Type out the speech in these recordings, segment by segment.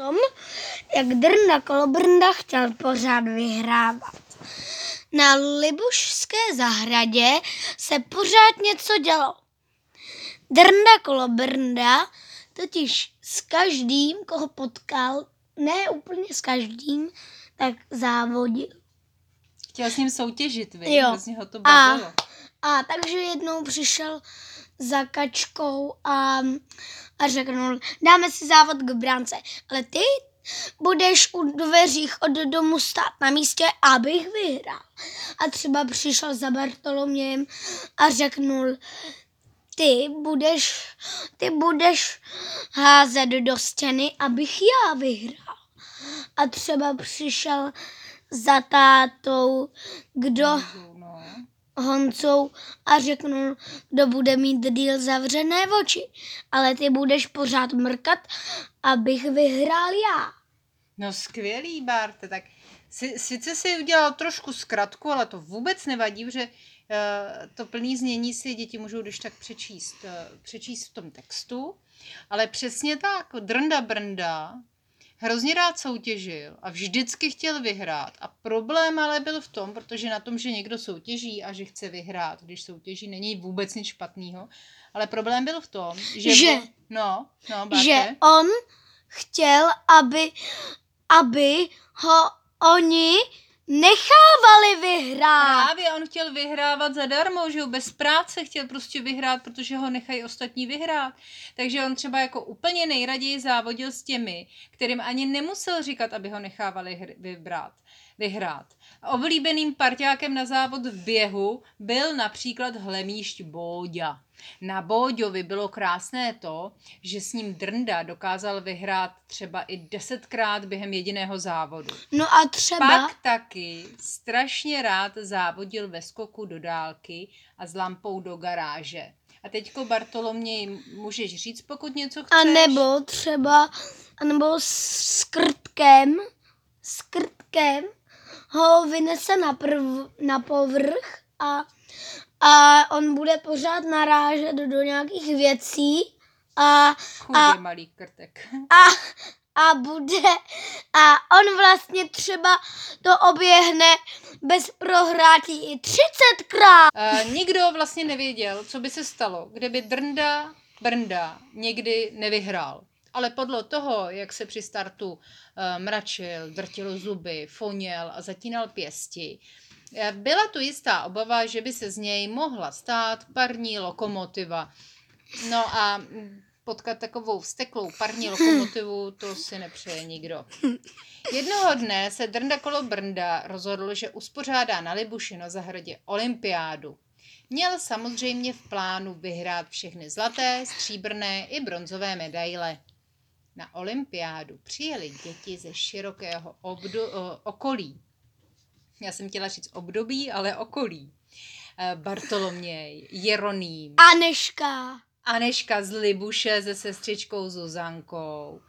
tom, jak Drnda Kolobrnda chtěl pořád vyhrávat. Na Libušské zahradě se pořád něco dělo. Drnda Kolobrnda totiž s každým, koho potkal, ne úplně s každým, tak závodil. Chtěl s ním soutěžit, vy? Jo. Ho to A, a takže jednou přišel za kačkou a, a řekl, dáme si závod k bránce, ale ty budeš u dveřích od domu stát na místě, abych vyhrál. A třeba přišel za Bartolomějem a řeknul, ty budeš, ty budeš házet do stěny, abych já vyhrál. A třeba přišel za tátou, kdo Honzou a řeknul, kdo bude mít díl zavřené oči. Ale ty budeš pořád mrkat, abych vyhrál já. No skvělý, Barte, tak si, sice si udělal trošku zkratku, ale to vůbec nevadí, že uh, to plný znění si děti můžou když tak přečíst, uh, přečíst v tom textu, ale přesně tak, Drnda Brnda hrozně rád soutěžil a vždycky chtěl vyhrát. A problém ale byl v tom, protože na tom, že někdo soutěží a že chce vyhrát, když soutěží, není vůbec nic špatného, ale problém byl v tom, že... Že- on- no, no. Že on chtěl, aby, aby ho oni nechávali vyhrát. Právě on chtěl vyhrávat zadarmo, že jo, bez práce chtěl prostě vyhrát, protože ho nechají ostatní vyhrát. Takže on třeba jako úplně nejraději závodil s těmi, kterým ani nemusel říkat, aby ho nechávali hr- vybrat, vyhrát. Oblíbeným parťákem na závod v běhu byl například hlemíšť Bóďa. Na Bóďovi bylo krásné to, že s ním Drnda dokázal vyhrát třeba i desetkrát během jediného závodu. No a třeba... Pak taky strašně rád závodil ve skoku do dálky a s lampou do garáže. A teďko Bartoloměj můžeš říct, pokud něco chceš. A nebo třeba, a nebo s krtkem, s krtkem ho vynese na, prv, na povrch a, a on bude pořád narážet do nějakých věcí a, a- malý krtek. a, a bude a on vlastně třeba to oběhne bez prohrátí i 30krát. Uh, nikdo vlastně nevěděl, co by se stalo, kdyby Drnda Brnda někdy nevyhrál. Ale podle toho, jak se při startu uh, mračil, drtil zuby, foněl a zatínal pěsti, eh, byla tu jistá obava, že by se z něj mohla stát parní lokomotiva. No a potkat takovou vsteklou parní lokomotivu, to si nepřeje nikdo. Jednoho dne se Drnda kolo Brnda rozhodl, že uspořádá na Libuši na zahradě olympiádu. Měl samozřejmě v plánu vyhrát všechny zlaté, stříbrné i bronzové medaile. Na olympiádu přijeli děti ze širokého obdo- o, okolí. Já jsem chtěla říct období, ale okolí. Eh, Bartoloměj, Jeroným, Aneška. Aneška z Libuše se sestřičkou Zuzankou,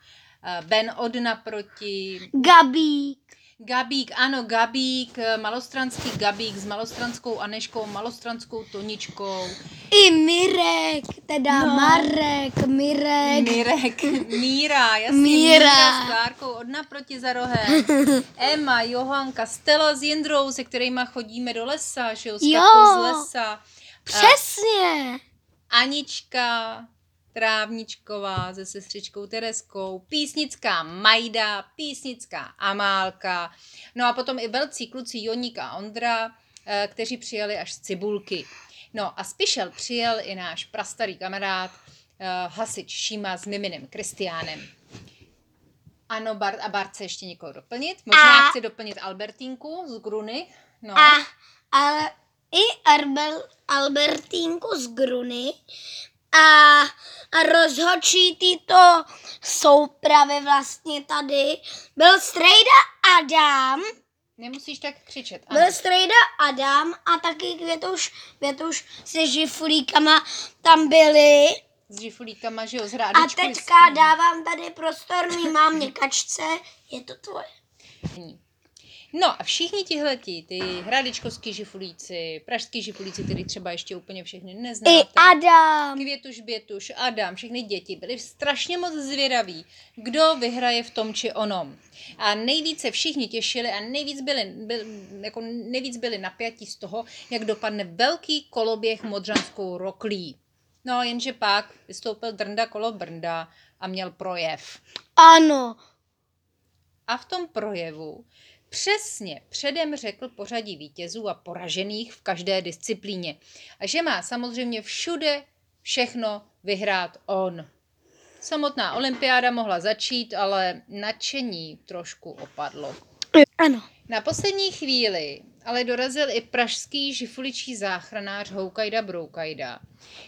eh, Ben od naproti, Gabík. Gabík, ano, Gabík, eh, malostranský Gabík s malostranskou Aneškou, malostranskou Toničkou, I Mirek, teda No. Marek, Mirek. Mirek, Míra, jasně, Míra. Míra s Klárkou od naproti za rohem, Emma, Johanka, Stella s Jindrou, se kterýma chodíme do lesa, že jo, s Jo. Katkou z lesa, Přesně. Anička, Trávničková se sestřičkou Tereskou, písnická Majda, písnická Amálka, no a potom i velcí kluci Joník a Ondra, eh, kteří přijeli až z Cibulky. No a spišel přijel i náš prastarý kamarád, eh, hasič Šíma s Miminem Kristiánem. Ano, Bart a Bart chce ještě někoho doplnit. Možná A- chce doplnit Albertínku z Gruny. No. A, ale i Arbel, Albertínku z Gruny a, a rozhodčí tyto soupravy vlastně tady byl Strejda Adam, Nemusíš tak křičet. Ano. byl Strejda Adam a taky Květuš, Květuš se žifulíkama tam byli. S žifulíkama, že jo, z A teďka dávám tady prostor mý mámě kačce, je to tvoje. No a všichni tihleti, ty hradečkovský žifulíci, pražský žifulíci, který třeba ještě úplně všechny I neznáte. Adam. Květuš, Bětuš, Adam, všechny děti byli strašně moc zvědaví, kdo vyhraje v tom či onom. A nejvíce všichni těšili a nejvíc byli, byl, jako nejvíc byli napjatí z toho, jak dopadne velký koloběh modřanskou roklí. No, jenže pak vystoupil Drnda kolo Brnda a měl projev. Ano. A v tom projevu přesně předem řekl pořadí vítězů a poražených v každé disciplíně. A že má samozřejmě všude všechno vyhrát on. Samotná olympiáda mohla začít, ale nadšení trošku opadlo. Ano. Na poslední chvíli ale dorazil i pražský žifuličí záchranář Houkajda Broukajda,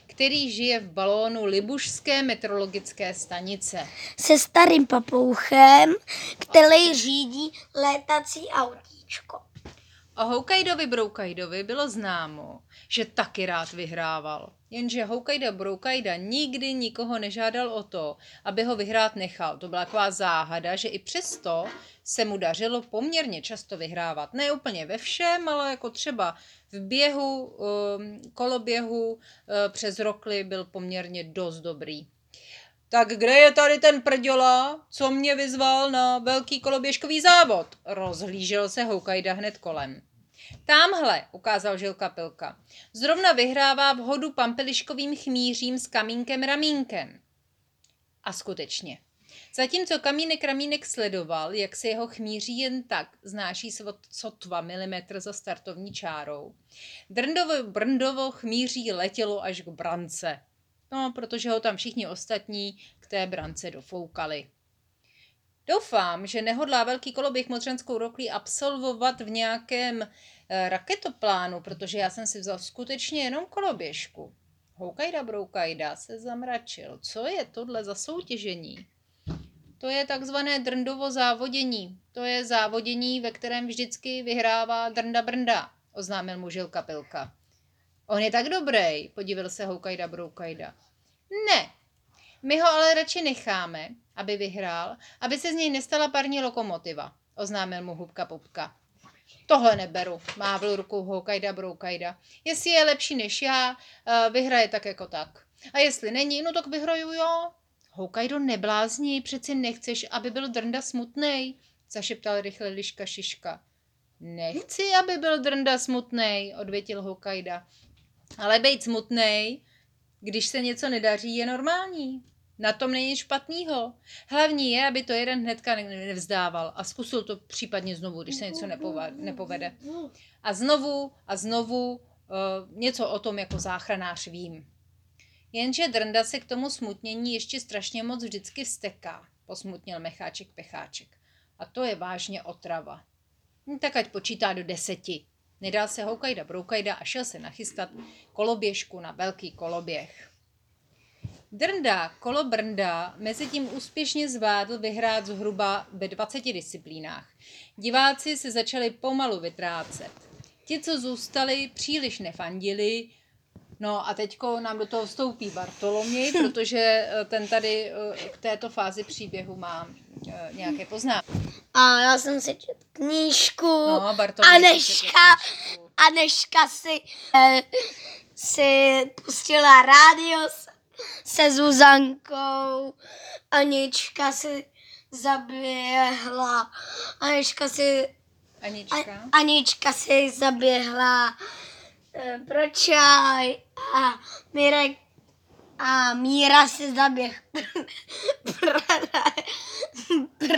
který žije v balónu Libušské meteorologické stanice. Se starým papouchem, který řídí létací autíčko. O Houkajdovi Broukajdovi bylo známo, že taky rád vyhrával. Jenže Houkajda Broukajda nikdy nikoho nežádal o to, aby ho vyhrát nechal. To byla taková záhada, že i přesto se mu dařilo poměrně často vyhrávat. Ne úplně ve všem, ale jako třeba v běhu, um, koloběhu eh, přes rokly byl poměrně dost dobrý. Tak kde je tady ten prděla, co mě vyzval na velký koloběžkový závod? Rozhlížel se Houkajda hned kolem. Támhle, ukázal Žilka Pilka. Zrovna vyhrává v hodu pampeliškovým chmířím s kamínkem ramínkem. A skutečně. Zatímco kamínek ramínek sledoval, jak se jeho chmíří jen tak znáší sotva milimetr za startovní čárou. Drndovo brndovo chmíří letělo až k brance. No, protože ho tam všichni ostatní k té brance dofoukali. Doufám, že nehodlá velký koloběh modřanskou roklí absolvovat v nějakém e, raketoplánu, protože já jsem si vzal skutečně jenom koloběžku. Houkajda Broukajda se zamračil. Co je tohle za soutěžení? To je takzvané drndovo závodění. To je závodění, ve kterém vždycky vyhrává drnda brnda, oznámil mu Žil Kapilka. On je tak dobrý, podívil se Houkajda Broukajda. Ne, my ho ale radši necháme, aby vyhrál, aby se z něj nestala parní lokomotiva, oznámil mu Hubka Pupka. Tohle neberu, mávl rukou Houkajda Broukajda. Jestli je lepší než já, eh, vyhraje tak jako tak. A jestli není, no tak vyhraju jo. Houkajdo neblázni, přeci nechceš, aby byl Drnda smutnej, zašeptal rychle Liška Šiška. Nechci, aby byl Drnda smutnej, odvětil Houkajda. Ale být smutnej, když se něco nedaří, je normální. Na tom není špatného. Hlavní je, aby to jeden hnedka nevzdával a zkusil to případně znovu, když se něco nepovede. A znovu a znovu uh, něco o tom jako záchranář vím. Jenže Drnda se k tomu smutnění ještě strašně moc vždycky vsteká, posmutnil Mecháček Pecháček. A to je vážně otrava. No, tak ať počítá do deseti. Nedal se houkajda broukajda a šel se nachystat koloběžku na velký koloběh. Drnda, kolo Brnda, mezi tím úspěšně zvládl vyhrát zhruba ve 20 disciplínách. Diváci se začali pomalu vytrácet. Ti, co zůstali, příliš nefandili, No a teďko nám do toho vstoupí Bartoloměj, protože eh, ten tady eh, k této fázi příběhu má nějaké poznámky. A já jsem si četl knížku. No, a Neška, a Neška si, eh, si pustila rádio se Zuzankou. Anička si zaběhla. Anička si... Anička? Anička si zaběhla e, pro čaj a Mirek a Míra si zaběh.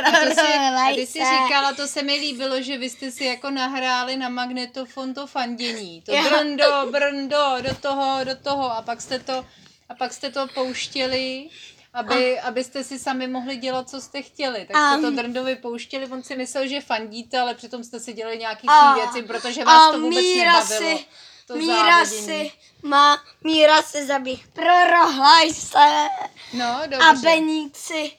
a, to si, a ty jsi říkala, to se mi líbilo, že vy jste si jako nahráli na magnetofon to fandění. To brndo, brndo, do toho, do toho. A pak jste to a pak jste to pouštěli, aby, a... abyste si sami mohli dělat, co jste chtěli. Tak jste to Drndovi pouštěli, on si myslel, že fandíte, ale přitom jste si dělali nějaký svý věci, protože vás to vůbec Míra nebavilo. Si, to Míra si, má, Míra si zaběh, prorohlaj se. No, dobře. A Beník si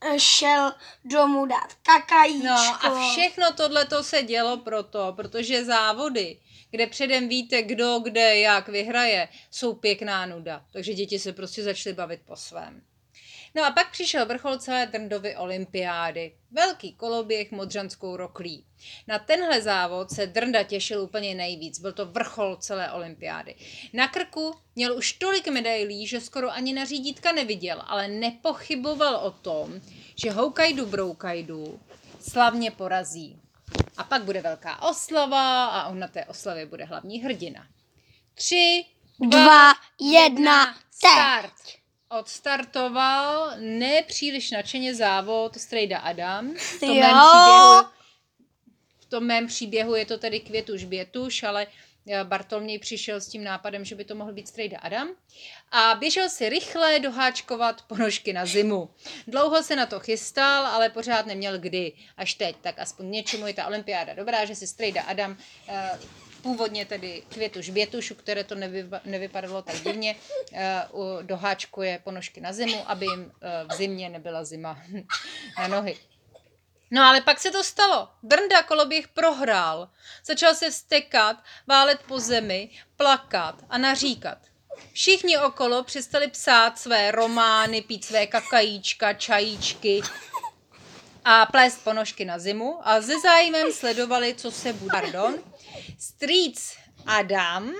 eh, šel domů dát kakajíčko. No a všechno tohle to se dělo proto, protože závody kde předem víte, kdo, kde, jak vyhraje, jsou pěkná nuda. Takže děti se prostě začaly bavit po svém. No a pak přišel vrchol celé Drndovy olympiády. Velký koloběh modřanskou roklí. Na tenhle závod se Drnda těšil úplně nejvíc. Byl to vrchol celé olympiády. Na krku měl už tolik medailí, že skoro ani na řídítka neviděl, ale nepochyboval o tom, že Hokkaidu Broukaidu slavně porazí. A pak bude velká oslava a on na té oslavě bude hlavní hrdina. Tři, Dva, jedna, start. Odstartoval nepříliš nadšeně závod Strejda Adam. V tom, Jo. mém příběhu, v tom mém příběhu je to tedy Květuš Bětuš, ale eh, Bartolměj přišel s tím nápadem, že by to mohl být Strejda Adam. A běžel si rychle doháčkovat ponožky na zimu. Dlouho se na to chystal, ale pořád neměl kdy. Až teď, tak aspoň něčemu je ta olympiáda dobrá, že si Strejda Adam eh, původně tedy Květuš Bětuš, u které to nevypa- nevypadalo tak divně, eh, doháčkuje ponožky na zimu, aby jim eh, v zimě nebyla zima na nohy. No ale pak se to stalo. Drnda koloběh prohrál. Začal se vstekat, válet po zemi, plakat a naříkat. Všichni okolo přestali psát své romány, pít své kakajíčka, čajíčky a plést ponožky na zimu a se zájmem sledovali, co se bude. Pardon. Strýc Adam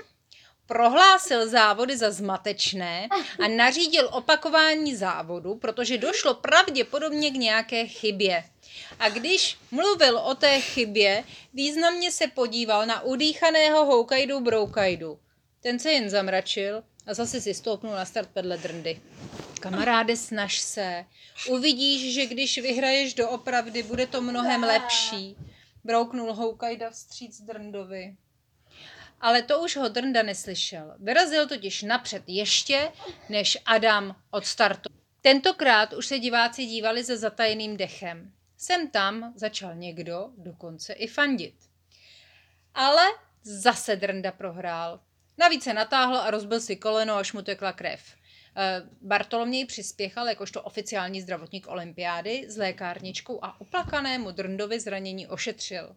prohlásil závody za zmatečné a nařídil opakování závodu, protože došlo pravděpodobně k nějaké chybě. A když mluvil o té chybě, významně se podíval na udýchaného Hokkaidu Broukaidu. Ten se jen zamračil a zase si stoupnul na start vedle drndy. Kamaráde, snaž se. Uvidíš, že když vyhraješ doopravdy, bude to mnohem lepší. Brouknul Hokkaida vstříc Drndovi. Ale to už ho Drnda neslyšel. Vyrazil totiž napřed ještě, než Adam odstartoval. Tentokrát už se diváci dívali se zatajeným dechem. Sem tam začal někdo dokonce i fandit. Ale zase Drnda prohrál. Navíc se natáhl a rozbil si koleno, až mu tekla krev. Eh, Bartoloměj přispěchal jakožto oficiální zdravotník olympiády s lékárničkou a uplakanému Drndovi zranění ošetřil.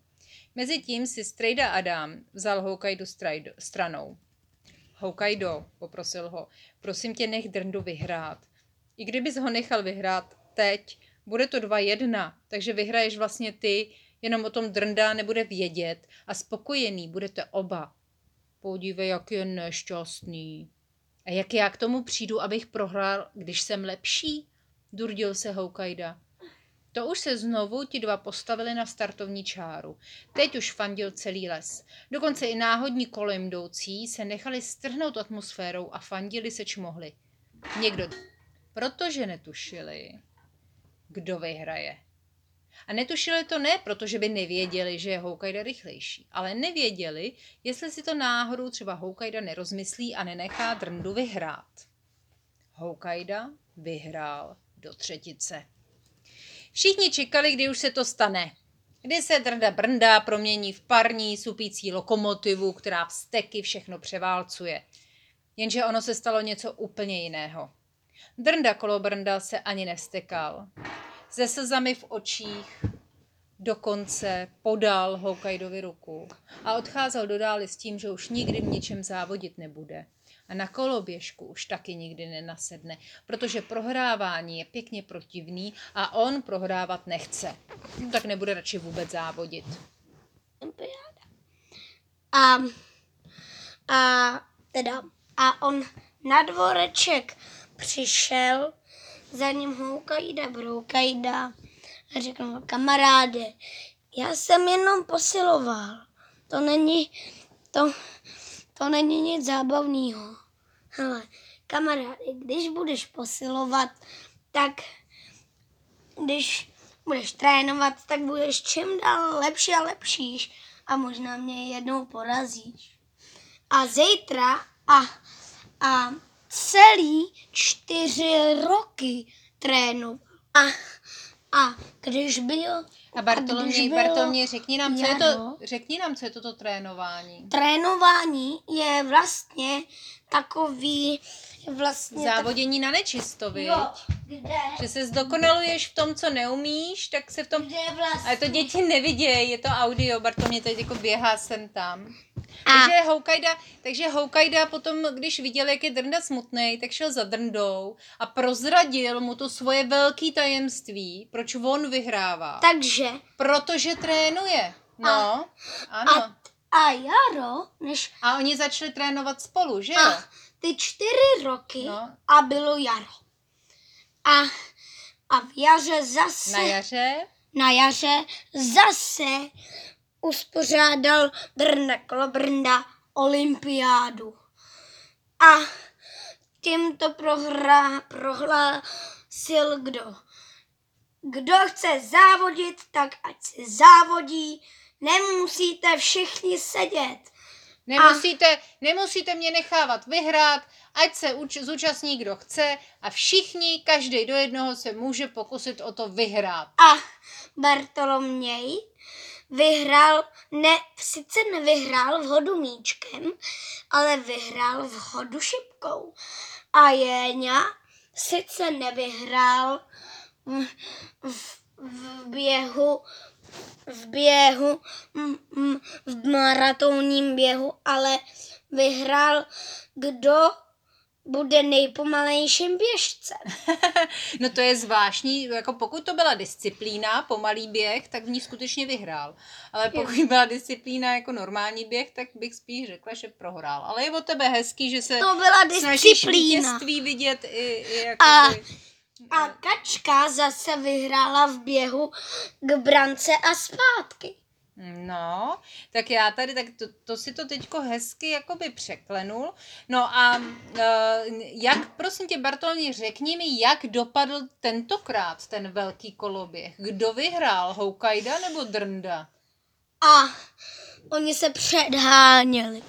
Mezitím si Strejda Adam vzal Hokkaido stranou. Hokkaido, poprosil ho, prosím tě, nech Drndu vyhrát. I kdybys ho nechal vyhrát teď, bude to 2-1, takže vyhraješ vlastně ty, jenom o tom Drnda nebude vědět a spokojený budete oba. Podívej, jak je nešťastný. A jak já k tomu přijdu, abych prohrál, když jsem lepší? Durdil se Houkaida. To už se znovu ti dva postavili na startovní čáru. Teď už fandil celý les. Dokonce i náhodní kolem jdoucí se nechali strhnout atmosférou a fandili seč mohli. Někdo, protože netušili, kdo vyhraje. A netušili to ne, protože by nevěděli, že je Houkaida rychlejší, ale nevěděli, jestli si to náhodou třeba Houkaida nerozmyslí a nenechá Drndu vyhrát. Houkaida vyhrál do třetice. Všichni čekali, kdy už se to stane. Kdy se Drnda Brnda promění v parní supící lokomotivu, která vsteky všechno převálcuje. Jenže ono se stalo něco úplně jiného. Drnda kolobrnda se ani nevstekal. Se slzami v očích dokonce podal Hokkaidovi ruku a odcházel do dály s tím, že už nikdy v ničem závodit nebude. A na koloběžku už taky nikdy nenasedne, protože prohrávání je pěkně protivný a on prohrávat nechce. No, tak nebude radši vůbec závodit. A, a teda, a on na dvoreček přišel, za ním Houkajda, Broukajda a řekl mu, kamaráde, já jsem jenom posiloval. To není, to, to není nic zábavného. Hele, kamaráde, když budeš posilovat, tak když budeš trénovat, tak budeš čím dál lepší a lepší a možná mě jednou porazíš. A zítra a, a celý čtyři roky trénoval. A, a když byl A Bartoloměj, bylo Bartoloměj, řekni nám, co je to, řekni nám, co je toto trénování. trénování je vlastně takový vlastně Závodění na nečisto, tak, viď? jo, kde, Že se zdokonaluješ v tom, co neumíš, tak se v tom... kde vlastně Ale to děti nevidějí, je to audio, Bartoloměj teď jako běhá sem tam. Takže Houkajda, takže Houkajda potom, když viděl, jak je Drnda smutný, tak šel za Drndou a prozradil mu to svoje velké tajemství, proč on vyhrává. Takže Protože trénuje. No, A- ano. a, a Jaro, než A oni začali trénovat spolu, že jo? a ty čtyři roky No. a bylo Jaro. A, a v jaře zase, Na jaře. na jaře zase uspořádal Brnda Kolobrnda olympiádu. A tímto prohrá, prohlásil kdo. Kdo chce závodit, tak ať se závodí, nemusíte všichni sedět. Nemusíte, nemusíte mě nechávat vyhrát, ať se uč, zúčastní kdo chce a všichni, každý do jednoho se může pokusit o to vyhrát. A Bartoloměj vyhrál, ne, sice nevyhrál v hodu míčkem, ale vyhrál v hodu šipkou. A Jéňa sice nevyhrál v, v, v běhu v běhu, v maratonním běhu, ale vyhrál, kdo bude nejpomalejším běžcem. No to je zvláštní, jako pokud to byla disciplína, pomalý běh, tak v ní skutečně vyhrál. Ale pokud byla disciplína jako normální běh, tak bych spíš řekla, že prohrál. Ale je od tebe hezký, že se To byla snažíš disciplína. vidět i, i A- jakoby... A kačka zase vyhrála v běhu k brance a zpátky. No, tak já tady, tak to, to si to teďko hezky jakoby překlenul. No a uh, jak, prosím tě, Bartolomí, řekni mi, jak dopadl tentokrát ten velký koloběh? Kdo vyhrál, Houkajda nebo Drnda? A oni se předháněli.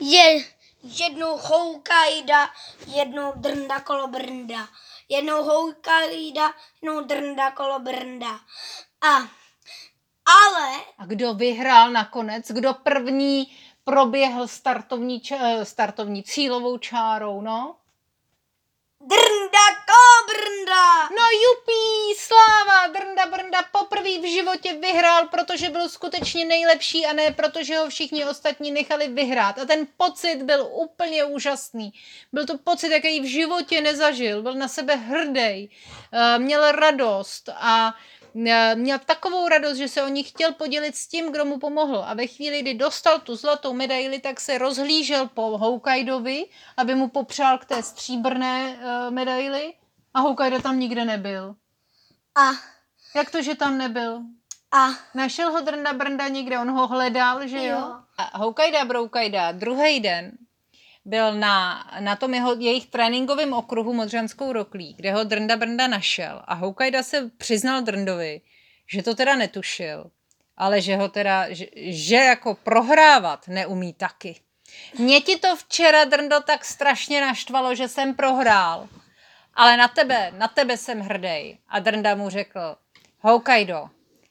Je jednou Houkajda, jednou Drnda kolobrnda. Jednou Houkajda, jednou Drnda kolobrnda. A ale A kdo vyhrál nakonec? Kdo první proběhl startovní, ča- startovní cílovou čárou, no? Drnda kolobrnda. No jupí, sláva, Drnda Brnda poprvé v životě vyhrál, protože byl skutečně nejlepší a ne protože ho všichni ostatní nechali vyhrát. A ten pocit byl úplně úžasný. Byl to pocit, jaký v životě nezažil. Byl na sebe hrdý, eh, měl radost a eh, měl takovou radost, že se o ní chtěl podělit s tím, kdo mu pomohl. A ve chvíli, kdy dostal tu zlatou medaili, tak se rozhlížel po Houkajdovi, aby mu popřál k té stříbrné eh, medaili. A Houkajda tam nikde nebyl. A, Jak to, že tam nebyl? a Našel ho Drnda Brnda někde, on ho hledal, že jo? Jo. A Houkajda Broukajda druhý den byl na, na tom jeho, jejich tréninkovém okruhu Modřanskou roklí, kde ho Drnda Brnda našel. A Houkajda se přiznal Drndovi, že to teda netušil, ale že ho teda, že, že jako prohrávat neumí taky. Mě ti to včera, Drndo, tak strašně naštvalo, že jsem prohrál. Ale na tebe, na tebe jsem hrdý. A Drnda mu řekl, Houkajdo,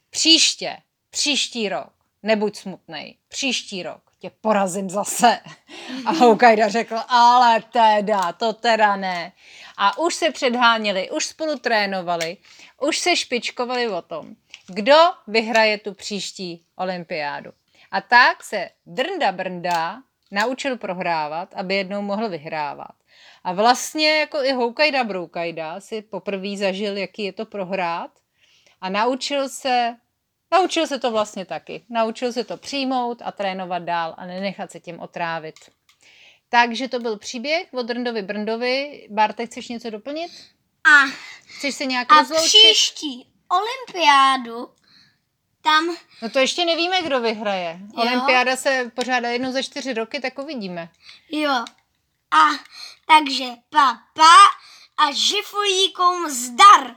příště, příští rok, nebuď smutnej, příští rok tě porazím zase. A Houkajda řekl, ale teda, to teda ne. A už se předháněli, už spolu trénovali, už se špičkovali o tom, kdo vyhraje tu příští olympiádu. A tak se Drnda Brnda naučil prohrávat, aby jednou mohl vyhrávat. A vlastně jako i Houkajda Broukajda si poprvé zažil, jaký je to prohrát a naučil se, naučil se to vlastně taky. Naučil se to přijmout a trénovat dál a nenechat se tím otrávit. Takže to byl příběh od Drndovi Brndovi. Barte, chceš něco doplnit? a, Chceš se nějak a rozloučit? příští olympiádu tam No to ještě nevíme, kdo vyhraje. Jo. Olympiáda se pořádá jednou za čtyři roky, tak uvidíme. Jo. A takže pa, pa a žifujíkům zdar.